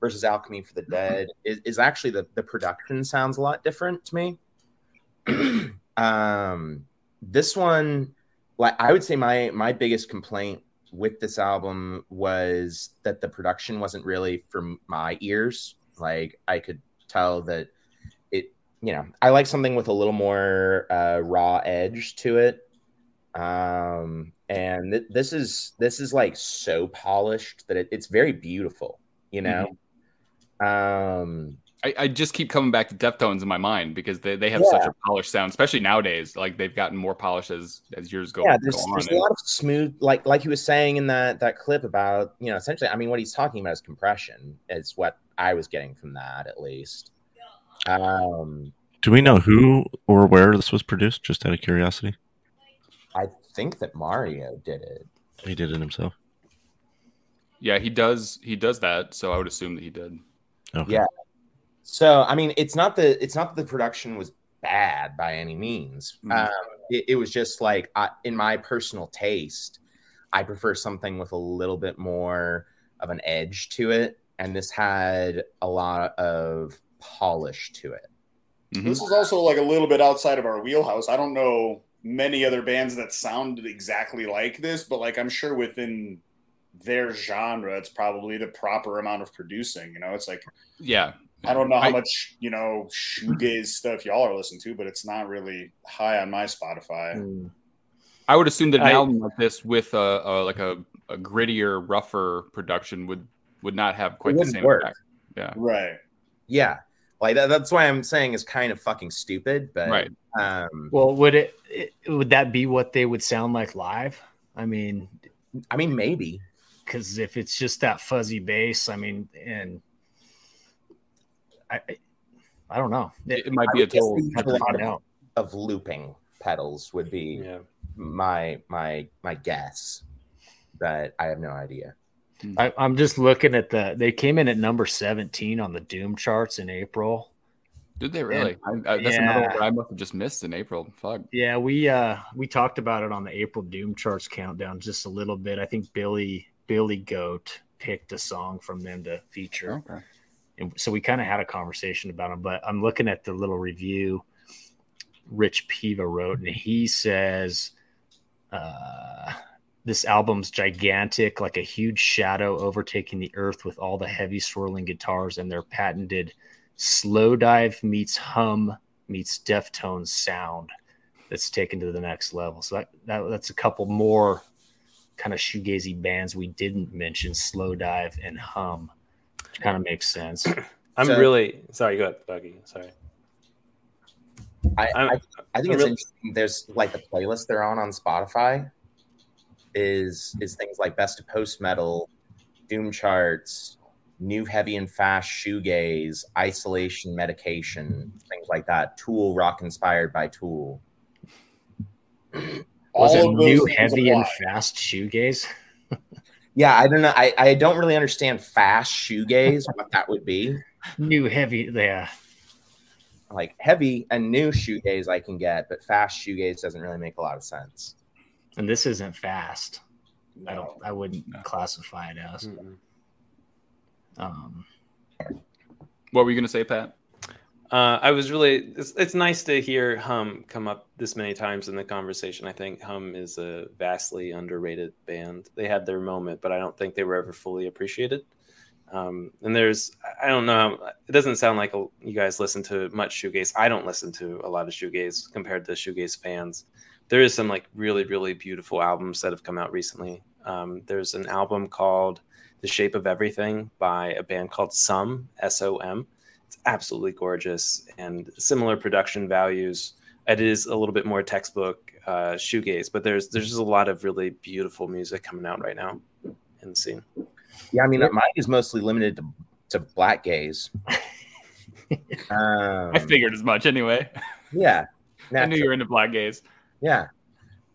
versus Alchemy for the Dead is, is actually the the production sounds a lot different to me. [CLEARS THROAT] um, this one, like I would say, my my biggest complaint with this album was that the production wasn't really for my ears. Like I could tell that it, you know, I like something with a little more uh, raw edge to it. Um, and th- this is this is like so polished that it, it's very beautiful. You know. Um, I, I just keep coming back to Deftones in my mind because they, they have such a polished sound, especially nowadays. Like they've gotten more polished as as years go, yeah go there's, on. there's a lot of smooth like like he was saying in that that clip about you know essentially i mean what he's talking about is compression is what i was getting from that at least um Do we know who or where this was produced? Just out of curiosity. i think that mario did it He did it himself. yeah, he does he does that, so I would assume that he did. Okay. Yeah. so i mean it's not the it's not that the production was bad by any means Mhm. um it, it was just like I, in my personal taste i prefer something with a little bit more of an edge to it and this had a lot of polish to it Mhm. This is also like a little bit outside of our wheelhouse. I don't know many other bands that sound exactly like this, but like I'm sure within their genre, it's probably the proper amount of producing. You know, it's like Yeah. I don't know how I- much you know shoegaze stuff y'all are listening to, but it's not really high on my Spotify. Mm. I would assume that an I- album like this with a, a like a, a grittier, rougher production would would not have quite the same work. effect. Yeah. Right. Yeah, like that, that's why I'm saying is kind of fucking stupid. But Right. um, Well, would it, it would that be what they would sound like live? I mean, I mean, maybe because if it's just that fuzzy bass, I mean, and I, I- I don't know. It, it might I be a total. Have to find of, out. of looping pedals would be Yeah. my my my guess, but I have no idea. I, I'm just looking at the. They came in at number 17 on the Doom charts in April. Did they really? I, I, that's Yeah. another one I must have just missed in April. Fuck. Yeah, we uh we talked about it on the April Doom charts countdown just a little bit. I think Billy Billy Goat picked a song from them to feature. Okay. and so we kind of had a conversation about them. But I'm looking at the little review, Rich Piva wrote, and he says uh, this album's gigantic, like a huge shadow overtaking the earth with all the heavy swirling guitars and their patented Slowdive meets hum meets Deftones sound that's taken to the next level. So that, that that's a couple more kind of shoegazy bands we didn't mention, Slowdive and Hum. Kind of makes sense. [CLEARS THROAT] I'm So- really sorry. Go ahead, Bucky. Sorry. I, I'm- I, I think I'm it's really- interesting. There's like the playlist they're on on Spotify is is things like best of post metal, doom charts, new heavy and fast shoegaze, isolation medication, things like that. Tool rock inspired by Tool. [CLEARS THROAT] Was All it of those new things heavy and apply. fast shoegaze? [LAUGHS] Yeah, I don't know. I, I don't really understand fast shoegaze, what that would be. [LAUGHS] New heavy, yeah. Like heavy and new shoegaze I can get, but fast shoegaze doesn't really make a lot of sense. And this isn't fast. I don't. I wouldn't classify it as. Mm-mm. Um, What were you gonna say, Pat? Uh, I was really. It's, it's nice to hear Hum come up this many times in the conversation. I think Hum is a vastly underrated band. They had their moment, but I don't think they were ever fully appreciated. Um, and there's, I don't know, it doesn't sound like you guys listen to much shoegaze. I don't listen to a lot of shoegaze compared to shoegaze fans. There is some like really, really beautiful albums that have come out recently. Um, there's an album called The Shape of Everything by a band called Som, S O M. It's absolutely gorgeous and similar production values. It is a little bit more textbook uh, shoegaze, but there's there's just a lot of really beautiful music coming out right now in the scene. Yeah, I mean, mine is mostly limited to, to black gaze. [LAUGHS] um, I figured as much anyway. Yeah, [LAUGHS] I knew you were into black gaze. Yeah.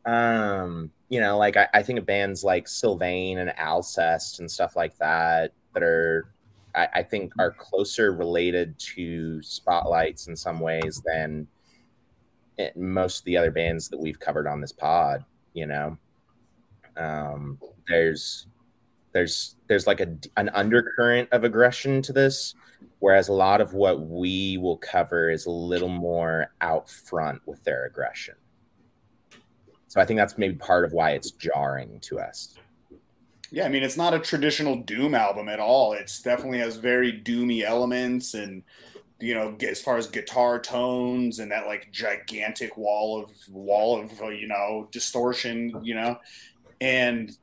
Um, you know, like I, I think of bands like Sylvaine and Alcest and stuff like that that are I, I think are closer related to spotlights in some ways than it- most of the other bands that we've covered on this pod, you know. Um, there's there's there's like a an undercurrent of aggression to this whereas a lot of what we will cover is a little more out front with their aggression. So i think that's maybe part of why it's jarring to us Yeah, I mean, it's not a traditional Doom album at all. It's definitely has very doomy elements, and you know, as far as guitar tones and that like gigantic wall of wall of uh, you know distortion, you know, and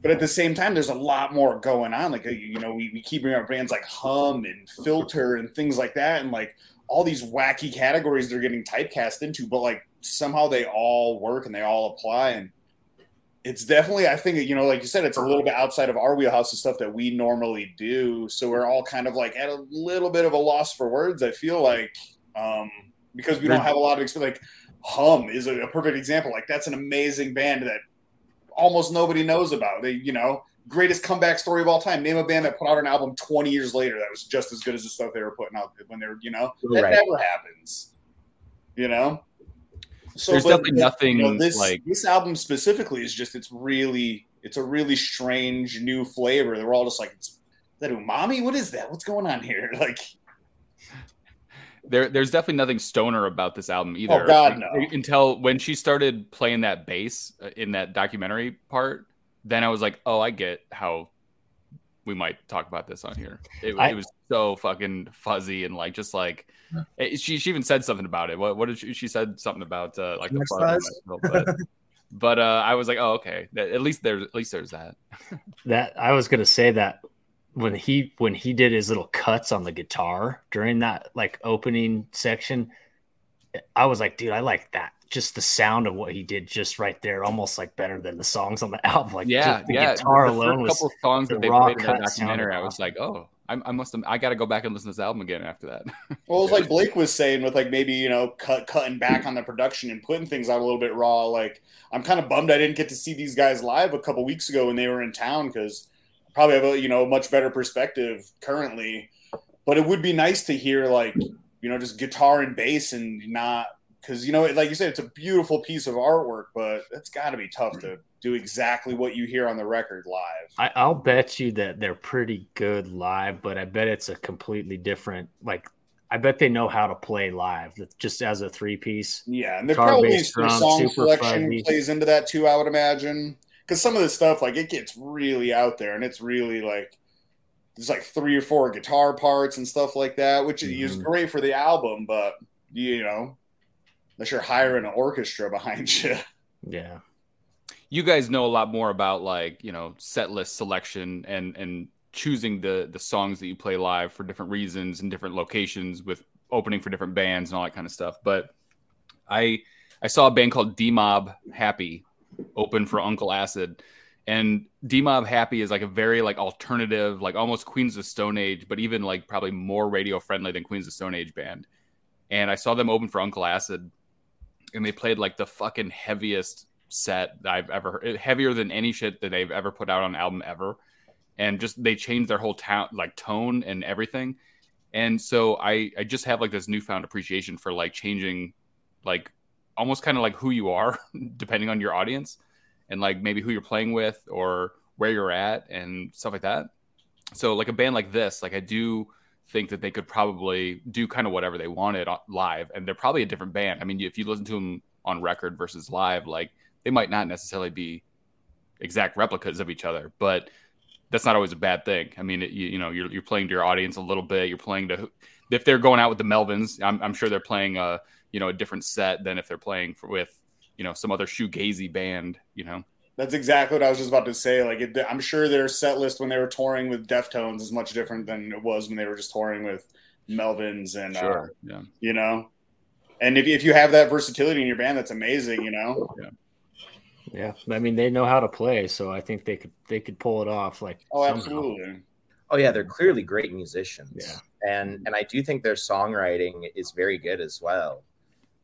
but at the same time, there's a lot more going on. Like uh, you know, we, we keep bringing up bands like Hum and Filter and things like that, and like all these wacky categories they're getting typecast into, but like somehow they all work and they all apply and it's definitely i think you know like you said it's a little bit outside of our wheelhouse of stuff that we normally do. So we're all kind of like at a little bit of a loss for words i feel like um because we don't have a lot of experience like hum is a, a perfect example. Like that's an amazing band that almost nobody knows about. They you know greatest comeback story of all time. Name a band that put out an album 20 years later that was just as good as the stuff they were putting out when they were you know that Right. never happens. You know so There's but, definitely nothing, you know, this like- this album specifically is just it's really it's a really strange new flavor that we're all just like it's, is that umami what is that what's going on here [LAUGHS] like [LAUGHS] There, there's definitely nothing stoner about this album either. Oh, God, no. Until when she started playing that bass uh, in that documentary part, then I was like, oh, I get how we might talk about this on here. It, I- it was so fucking fuzzy and like just like it, she she even said something about it. What what did she? She said something about uh, like the Much fuzz. on fuzz? my throat, But, [LAUGHS] but uh, I was like, oh, okay. At least there's at least there's that. [LAUGHS] that I was gonna say that when he when he did his little cuts on the guitar during that like opening section, I was like, dude, I like that. Just the sound of what he did just right there, almost like better than the songs on the [LAUGHS] album. Like yeah, just the yeah. guitar the alone was couple of songs that they played in that documentary. I was like, oh, I, I must have. I got to go back and listen to this album again after that. [LAUGHS] well it was like blake was saying with like maybe you know cut cutting back on the production and putting things out a little bit raw like i'm kind of bummed i didn't get to see these guys live a couple weeks ago when they were in town because probably have a you know much better perspective currently but it would be nice to hear like you know just guitar and bass and not because you know like you said it's a beautiful piece of artwork but it's got to be tough to do exactly what you hear on the record live I, I'll bet you that they're pretty good live, but I bet it's a completely different. Like, I bet they know how to play live, just as a three piece. Yeah, and there Guitar, probably drum, song selection fuzzy. plays into that too. I would imagine because some of the stuff like it gets really out there, and it's really like there's like three or four guitar parts and stuff like that, which is Mhm. great for the album. But you know, unless you're hiring an orchestra behind you, Yeah. you guys know a lot more about like you know set list selection and and choosing the the songs that you play live for different reasons and different locations with opening for different bands and all that kind of stuff. But i i saw a band called Demob Happy open for uncle acid. And Demob Happy is like a very like alternative like almost queens of stone age but even like probably more radio friendly than queens of stone age band. And i saw them open for uncle acid and they played like the fucking heaviest set I've ever heard, eh, heavier than any shit that they've ever put out on album ever. And just they changed their whole town like tone and everything. And so I I just have like this newfound appreciation for like changing like almost kind of like who you are [LAUGHS] depending on your audience and like maybe who you're playing with or where you're at and stuff like that. So like a band like this, like I do think that they could probably do kind of whatever they wanted live and they're probably a different band. I mean, if you listen to them on record versus live, like they might not necessarily be exact replicas of each other, but that's not always a bad thing. I mean, it, you, you know, you're, you're playing to your audience a little bit. You're playing to if they're going out with the Melvins, I'm, I'm sure they're playing a you know a different set than if they're playing for, with you know some other shoegazy band. You know, that's exactly what I was just about to say. Like, it, I'm sure their set list when they were touring with Deftones is much different than it was when they were just touring with Melvins and uh, sure, yeah. you know. And if, if you have that versatility in your band, that's amazing, you know. Yeah. Yeah. I mean, they know how to play, so I think they could they could pull it off. Like, Oh, somehow. absolutely. Oh yeah, they're clearly great musicians. Yeah. And and I do think their songwriting is very good as well.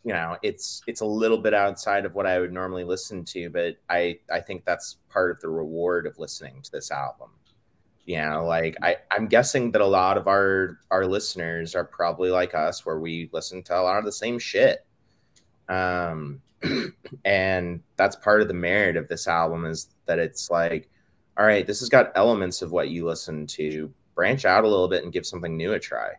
You know, it's it's a little bit outside of what I would normally listen to, but I I think that's part of the reward of listening to this album. You know, like I I'm guessing that a lot of our our listeners are probably like us where we listen to a lot of the same shit. Um [CLEARS THROAT] and that's part of the merit of this album is that it's like all right, this has got elements of what you listen to. Branch out a little bit and give something new a try.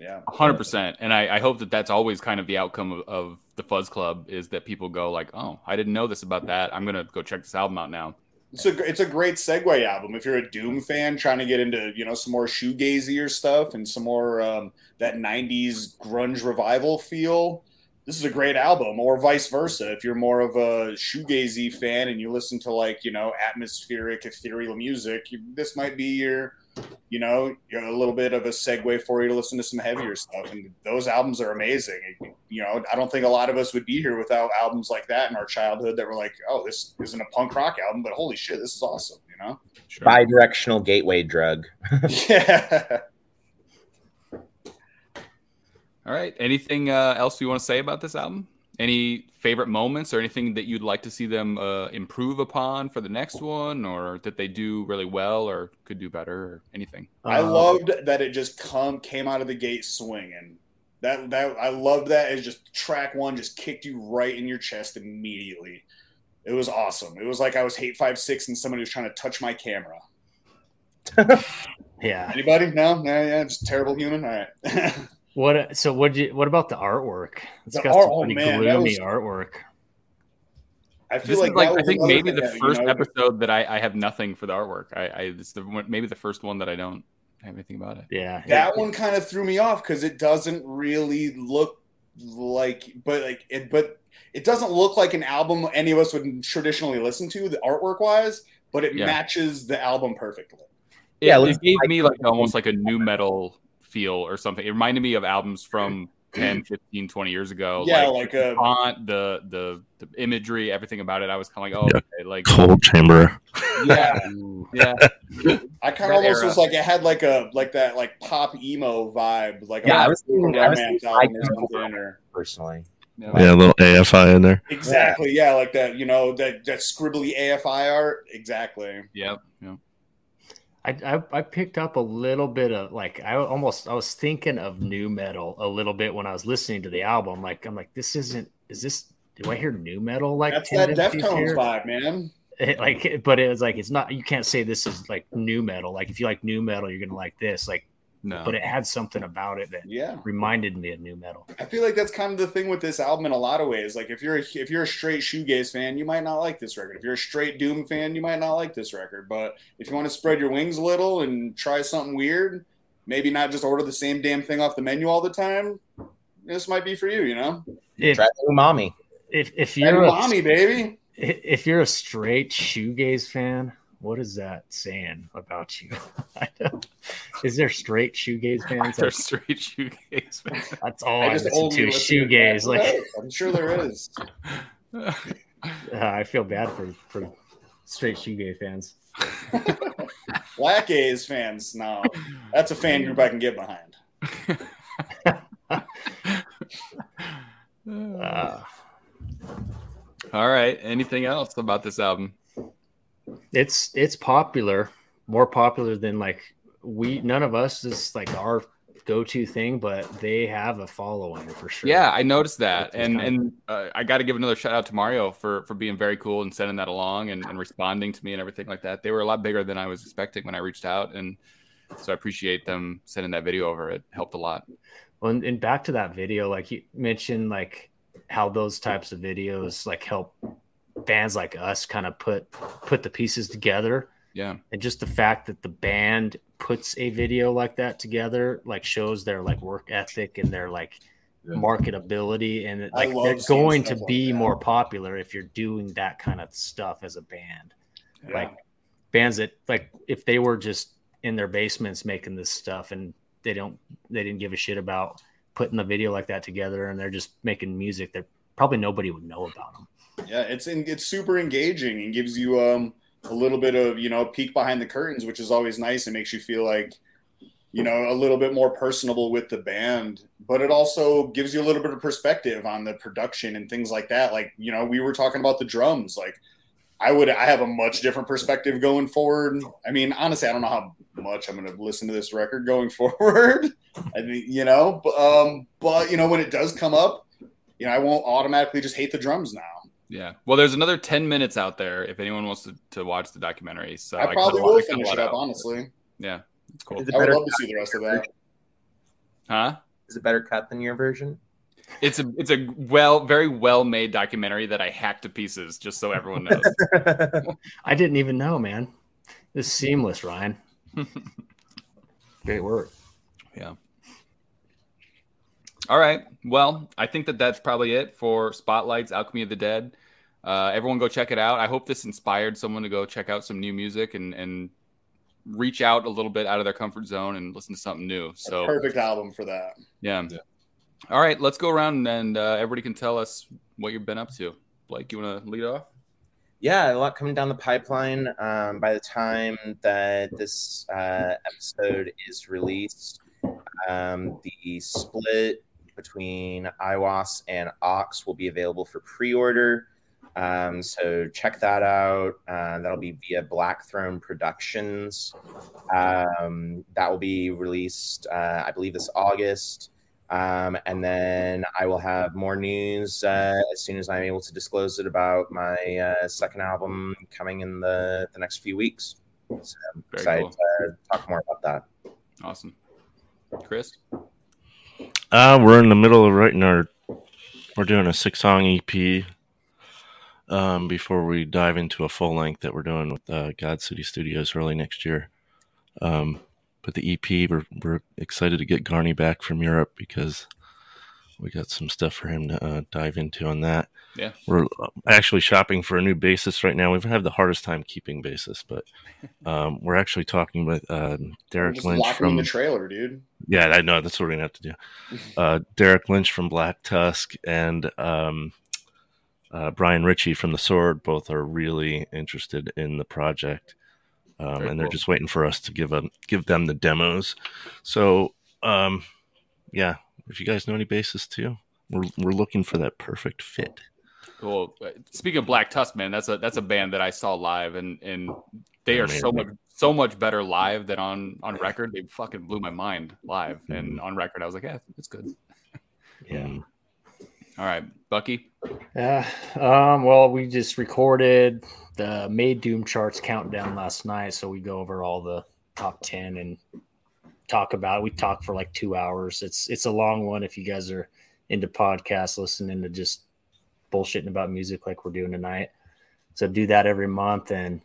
Yeah, hundred percent. And I, I hope that that's always kind of the outcome of, of the Fuzz Club is that people go like, oh, I didn't know this about that. I'm gonna go check this album out now. It's a it's a great segue album if you're a Doom fan trying to get into you know some more shoegazier stuff and some more um, that '90s grunge revival feel. This is a great album, or vice versa. If you're more of a shoegazy fan and you listen to like you know atmospheric, ethereal music, you, this might be your you know a little bit of a segue for you to listen to some heavier stuff. And those albums are amazing. You know, I don't think a lot of us would be here without albums like that in our childhood that were like, oh, this isn't a punk rock album, but holy shit, this is awesome. You know. Sure. Bi-directional gateway drug. [LAUGHS] Yeah. [LAUGHS] All right. Anything uh, else you want to say about this album? Any favorite moments or anything that you'd like to see them uh, improve upon for the next one, or that they do really well, or could do better, or anything? I Uh, loved that it just come came out of the gate swinging. That that I loved that. It just track one just kicked you right in your chest immediately. It was awesome. It was like I was hate five six and somebody was trying to touch my camera. [LAUGHS] Yeah. Anybody? No, no, yeah, just terrible human. All right. [LAUGHS] What? So what? You, what about the artwork? It's The got art- some oh, pretty man, gloomy was- arrthe I feel This like, like I think maybe the that, you first know, episode that I, I have nothing for the artwork. I, I it's the maybe the first one that I don't have anything about it. Yeah. that one kind of threw me off because it doesn't really look like but like it but it doesn't look like an album any of us would traditionally listen to the artwork wise but it Yeah. matches the album perfectly It, Yeah, it let's- gave me like almost like a nu metal feel or something. It reminded me of albums from [CLEARS THROAT] 10, 15, 20 years ago. Yeah, like, like, the uh, font, the, the the imagery, everything about it. I was kind of like, oh, Yeah. okay, like Coal Chamber. yeah [LAUGHS] yeah, i kind of almost era. was like it had like a like that like pop emo vibe like Yeah, a I was thinking- I was romance thinking album or Icon or personally. Yeah, a little AFI in there. exactly yeah like that you know that that scribbly afi art exactly Yep. yeah. I, I I picked up a little bit of like I almost I was thinking of nu metal a little bit when I was listening to the album. Like I'm like, this isn't. Is this? Do I hear nu metal? Like that's that deftones vibe man It, [LAUGHS] like, but it was like it's not. You can't say this is like nu metal. Like if you like nu metal, you're gonna like this. Like No. but it had something about it that Yeah. reminded me of nu metal. I feel like that's kind of the thing with this album in a lot of ways. Like if you're a, if you're a straight shoegaze fan, you might not like this record. If you're a straight doom fan, you might not like this record. But if you want to spread your wings a little and try something weird, maybe not just order the same damn thing off the menu all the time, this might be for you. You know, If Try umami. if if you're a, baby. if you're a straight shoegaze fan, what is that saying about you? [LAUGHS] Is there straight shoegaze [LAUGHS] fans? They're Like, straight shoegaze. man. [LAUGHS] that's all I, I just listen only to. listen to Shoegaze. that. Like I'm sure there is. uh, I feel bad for for straight shoegaze fans. Black A's fans, no, that's a fan group I can get behind. Uh, All right. Anything else about this album? It's it's popular, more popular than like we. None of us is like our go-to thing, but they have a following for sure. Yeah, I noticed that, and and uh, I got to give another shout out to Mario for for being very cool and sending that along and, and responding to me and everything like that. They were a lot bigger than I was expecting when I reached out, and so I appreciate them sending that video over. It helped a lot. Well, and, and back to that video, like you mentioned, like how those types of videos like help bands like us kind of put put the pieces together, Yeah, and just the fact that the band puts a video like that together, like shows their like work ethic and their like Yeah. marketability, and like they're going to stuff like be more popular if you're doing that kind of stuff as a band. Yeah. Like bands that like if they were just in their basements making this stuff and they don't they didn't give a shit about putting the video like that together and they're just making music that probably nobody would know about them. Yeah, it's in, it's super engaging and gives you um a little bit of you know peek behind the curtains, which is always nice and makes you feel like you know a little bit more personable with the band. But it also gives you a little bit of perspective on the production and things like that. Like you know we were talking about the drums, like. I would I have a much different perspective going forward. I mean, honestly, I don't know how much I'm going to listen to this record going [LAUGHS] forward. I mean, you know, um, but you know, when it does come up, you know, I won't automatically just hate the drums now. yeah. Well, there's another ten minutes out there if anyone wants to, to watch the documentary. So I cut probably will lot- finish it up, out. honestly. Yeah, it's cool. It I would love to see the rest of that. Huh? Is it better cut than your version? It's a it's a well very well made documentary that I hacked to pieces just so everyone knows. [LAUGHS] I didn't even know, man. This is seamless, Ryan. [LAUGHS] Great work. Yeah. All right. Well, I think that that's probably it for Spotlights Alchemy of the Dead. Uh, everyone go check it out. I hope this inspired someone to go check out some new music and, and reach out a little bit out of their comfort zone and listen to something new. So, Perfect album for that. yeah. Yeah. All right. Let's go around and uh, everybody can tell us what you've been up to. Blake, you want to lead off? yeah, a lot coming down the pipeline. Um, by the time that this uh, episode is released, um, the split between Aiwass and Ox will be available for pre-order. Um, so check that out. Uh, that'll be via Black Throne Productions. Um, that will be released, uh, I believe, this August. Um, and then I will have more news uh, as soon as I'm able to disclose it about my uh, second album coming in the, the next few weeks. So I'm Very excited cool. to talk more about that. Awesome. Chris? Uh, we're in the middle of writing our. We're doing a six song EP. Um, before we dive into a full length that we're doing with uh, God City Studios early next year. Um, but the EP, we're we're excited to get Garney back from Europe because we got some stuff for him to uh, dive into on that. Yeah. We're uh, actually shopping for a new bassist right now. We've had the hardest time keeping bassists, but [LAUGHS] um, we're actually talking with uh, Derek Just Lynch lock me in from the trailer, dude. yeah, I know that's what we're gonna have to do. [LAUGHS] Uh, Derek Lynch from Black Tusk and um, uh, Bryan Richie from The Sword both are really interested in the project, um, Very and they're cool. just waiting for us to give them give them the demos. So, um, yeah, if you guys know any bassists too, we're we're looking for that perfect fit. Cool. Speaking of Black Tusk, man, that's a that's a band that I saw live, and and they are so much so much better live than on on record. They fucking blew my mind live, and on record, I was like, yeah, it's good. Yeah. All right, Bucky. Yeah. Um, well, we just recorded the Made Doom charts countdown last night, so we go over all the top ten and talk about it. We talk for like two hours. It's it's a long one if you guys are into podcasts, listening to just bullshitting about music like we're doing tonight. So do that every month and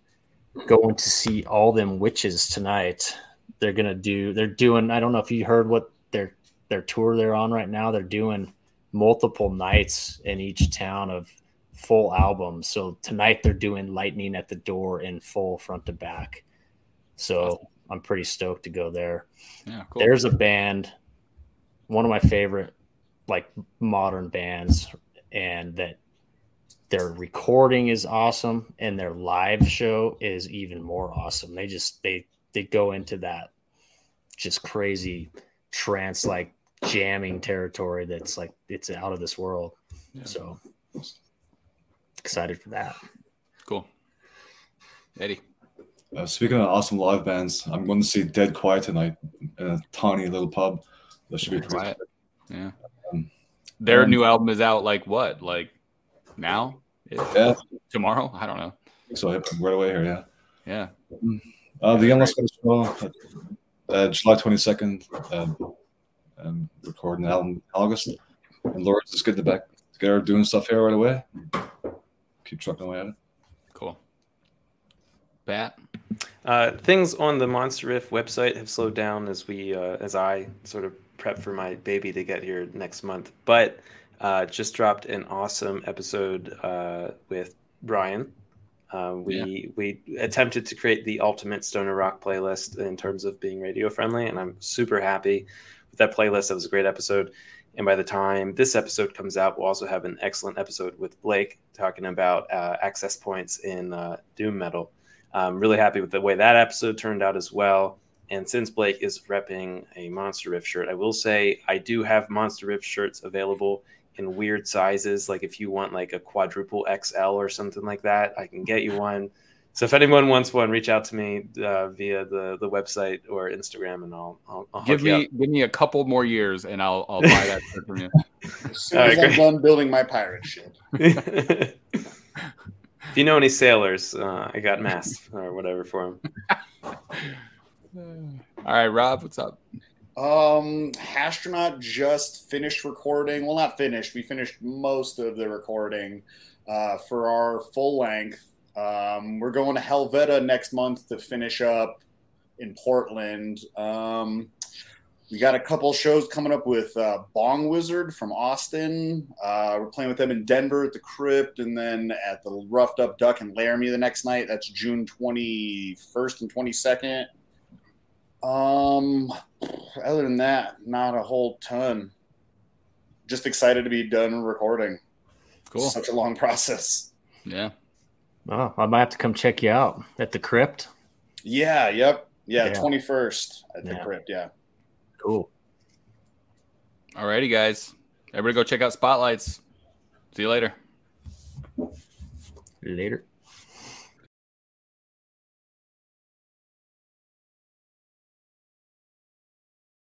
going to see all them witches tonight. They're gonna do. They're doing. I don't know if you heard what their their tour they're on right now. They're doing multiple nights in each town of full albums. So tonight they're doing Lightning at the Door in full front to back. So I'm pretty stoked to go there. Yeah, cool. There's a band, one of my favorite like modern bands, and that their recording is awesome and their live show is even more awesome. They just they they go into that just crazy trance like jamming territory that's like it's out of this world. So excited for that. Cool. Eddy. Uh, speaking of awesome live bands, I'm going to see Dead Quiet tonight in a tiny little pub. That should be Quiet. Yeah. Their um, new album is out like what? Like now? Yeah. Tomorrow? I don't know. So right away here, yeah. Yeah. Uh, the Endless Goes Show, uh, July 22nd, um, um, recording the album in August. And Lawrence is getting the back Get her doing stuff here right away. Keep trucking away at it. Cool. Pat. Uh, things on the Monster Riff website have slowed down as we, uh, as I sort of prep for my baby to get here next month. But uh, just dropped an awesome episode uh, with Brian. Uh, we we attempted to create the ultimate stoner rock playlist in terms of being radio friendly, and I'm super happy with that playlist. That was a great episode. And by the time this episode comes out, we'll also have an excellent episode with Blake talking about uh, access points in uh, doom metal. I'm really happy with the way that episode turned out as well. And since Blake is repping a Monster Riff shirt, I will say I do have Monster Riff shirts available in weird sizes. Like if you want like a quadruple XL or something like that, I can get you one. So if anyone wants one, reach out to me uh, via the, the website or Instagram, and I'll I'll, I'll Give me give me a couple more years and I'll I'll buy that shirt from you. [LAUGHS] As soon as I'm done building my pirate ship. [LAUGHS] if you know any sailors, uh, I got masks or whatever for them. [LAUGHS] All right, Robb, what's up? Um, Hashtronaut just finished recording. Well, not finished. We finished most of the recording uh, for our full length. Um, we're going to Helveta next month to finish up in Portland. Um, we got a couple shows coming up with uh, Bong Wizard from Austin. Uh, we're playing with them in Denver at the Crypt, and then at the Ruffed Up Duck in Laramie the next night. That's June twenty first and twenty second. Um, other than that, not a whole ton. Just excited to be done recording. Cool. Such a long process. Yeah. Oh, I might have to come check you out at the crypt. Yeah. Yep. Yeah. Yeah. Twenty first at the Yeah. crypt. Yeah. Cool. All righty, guys. Everybody go check out Spotlights. See you later. Later.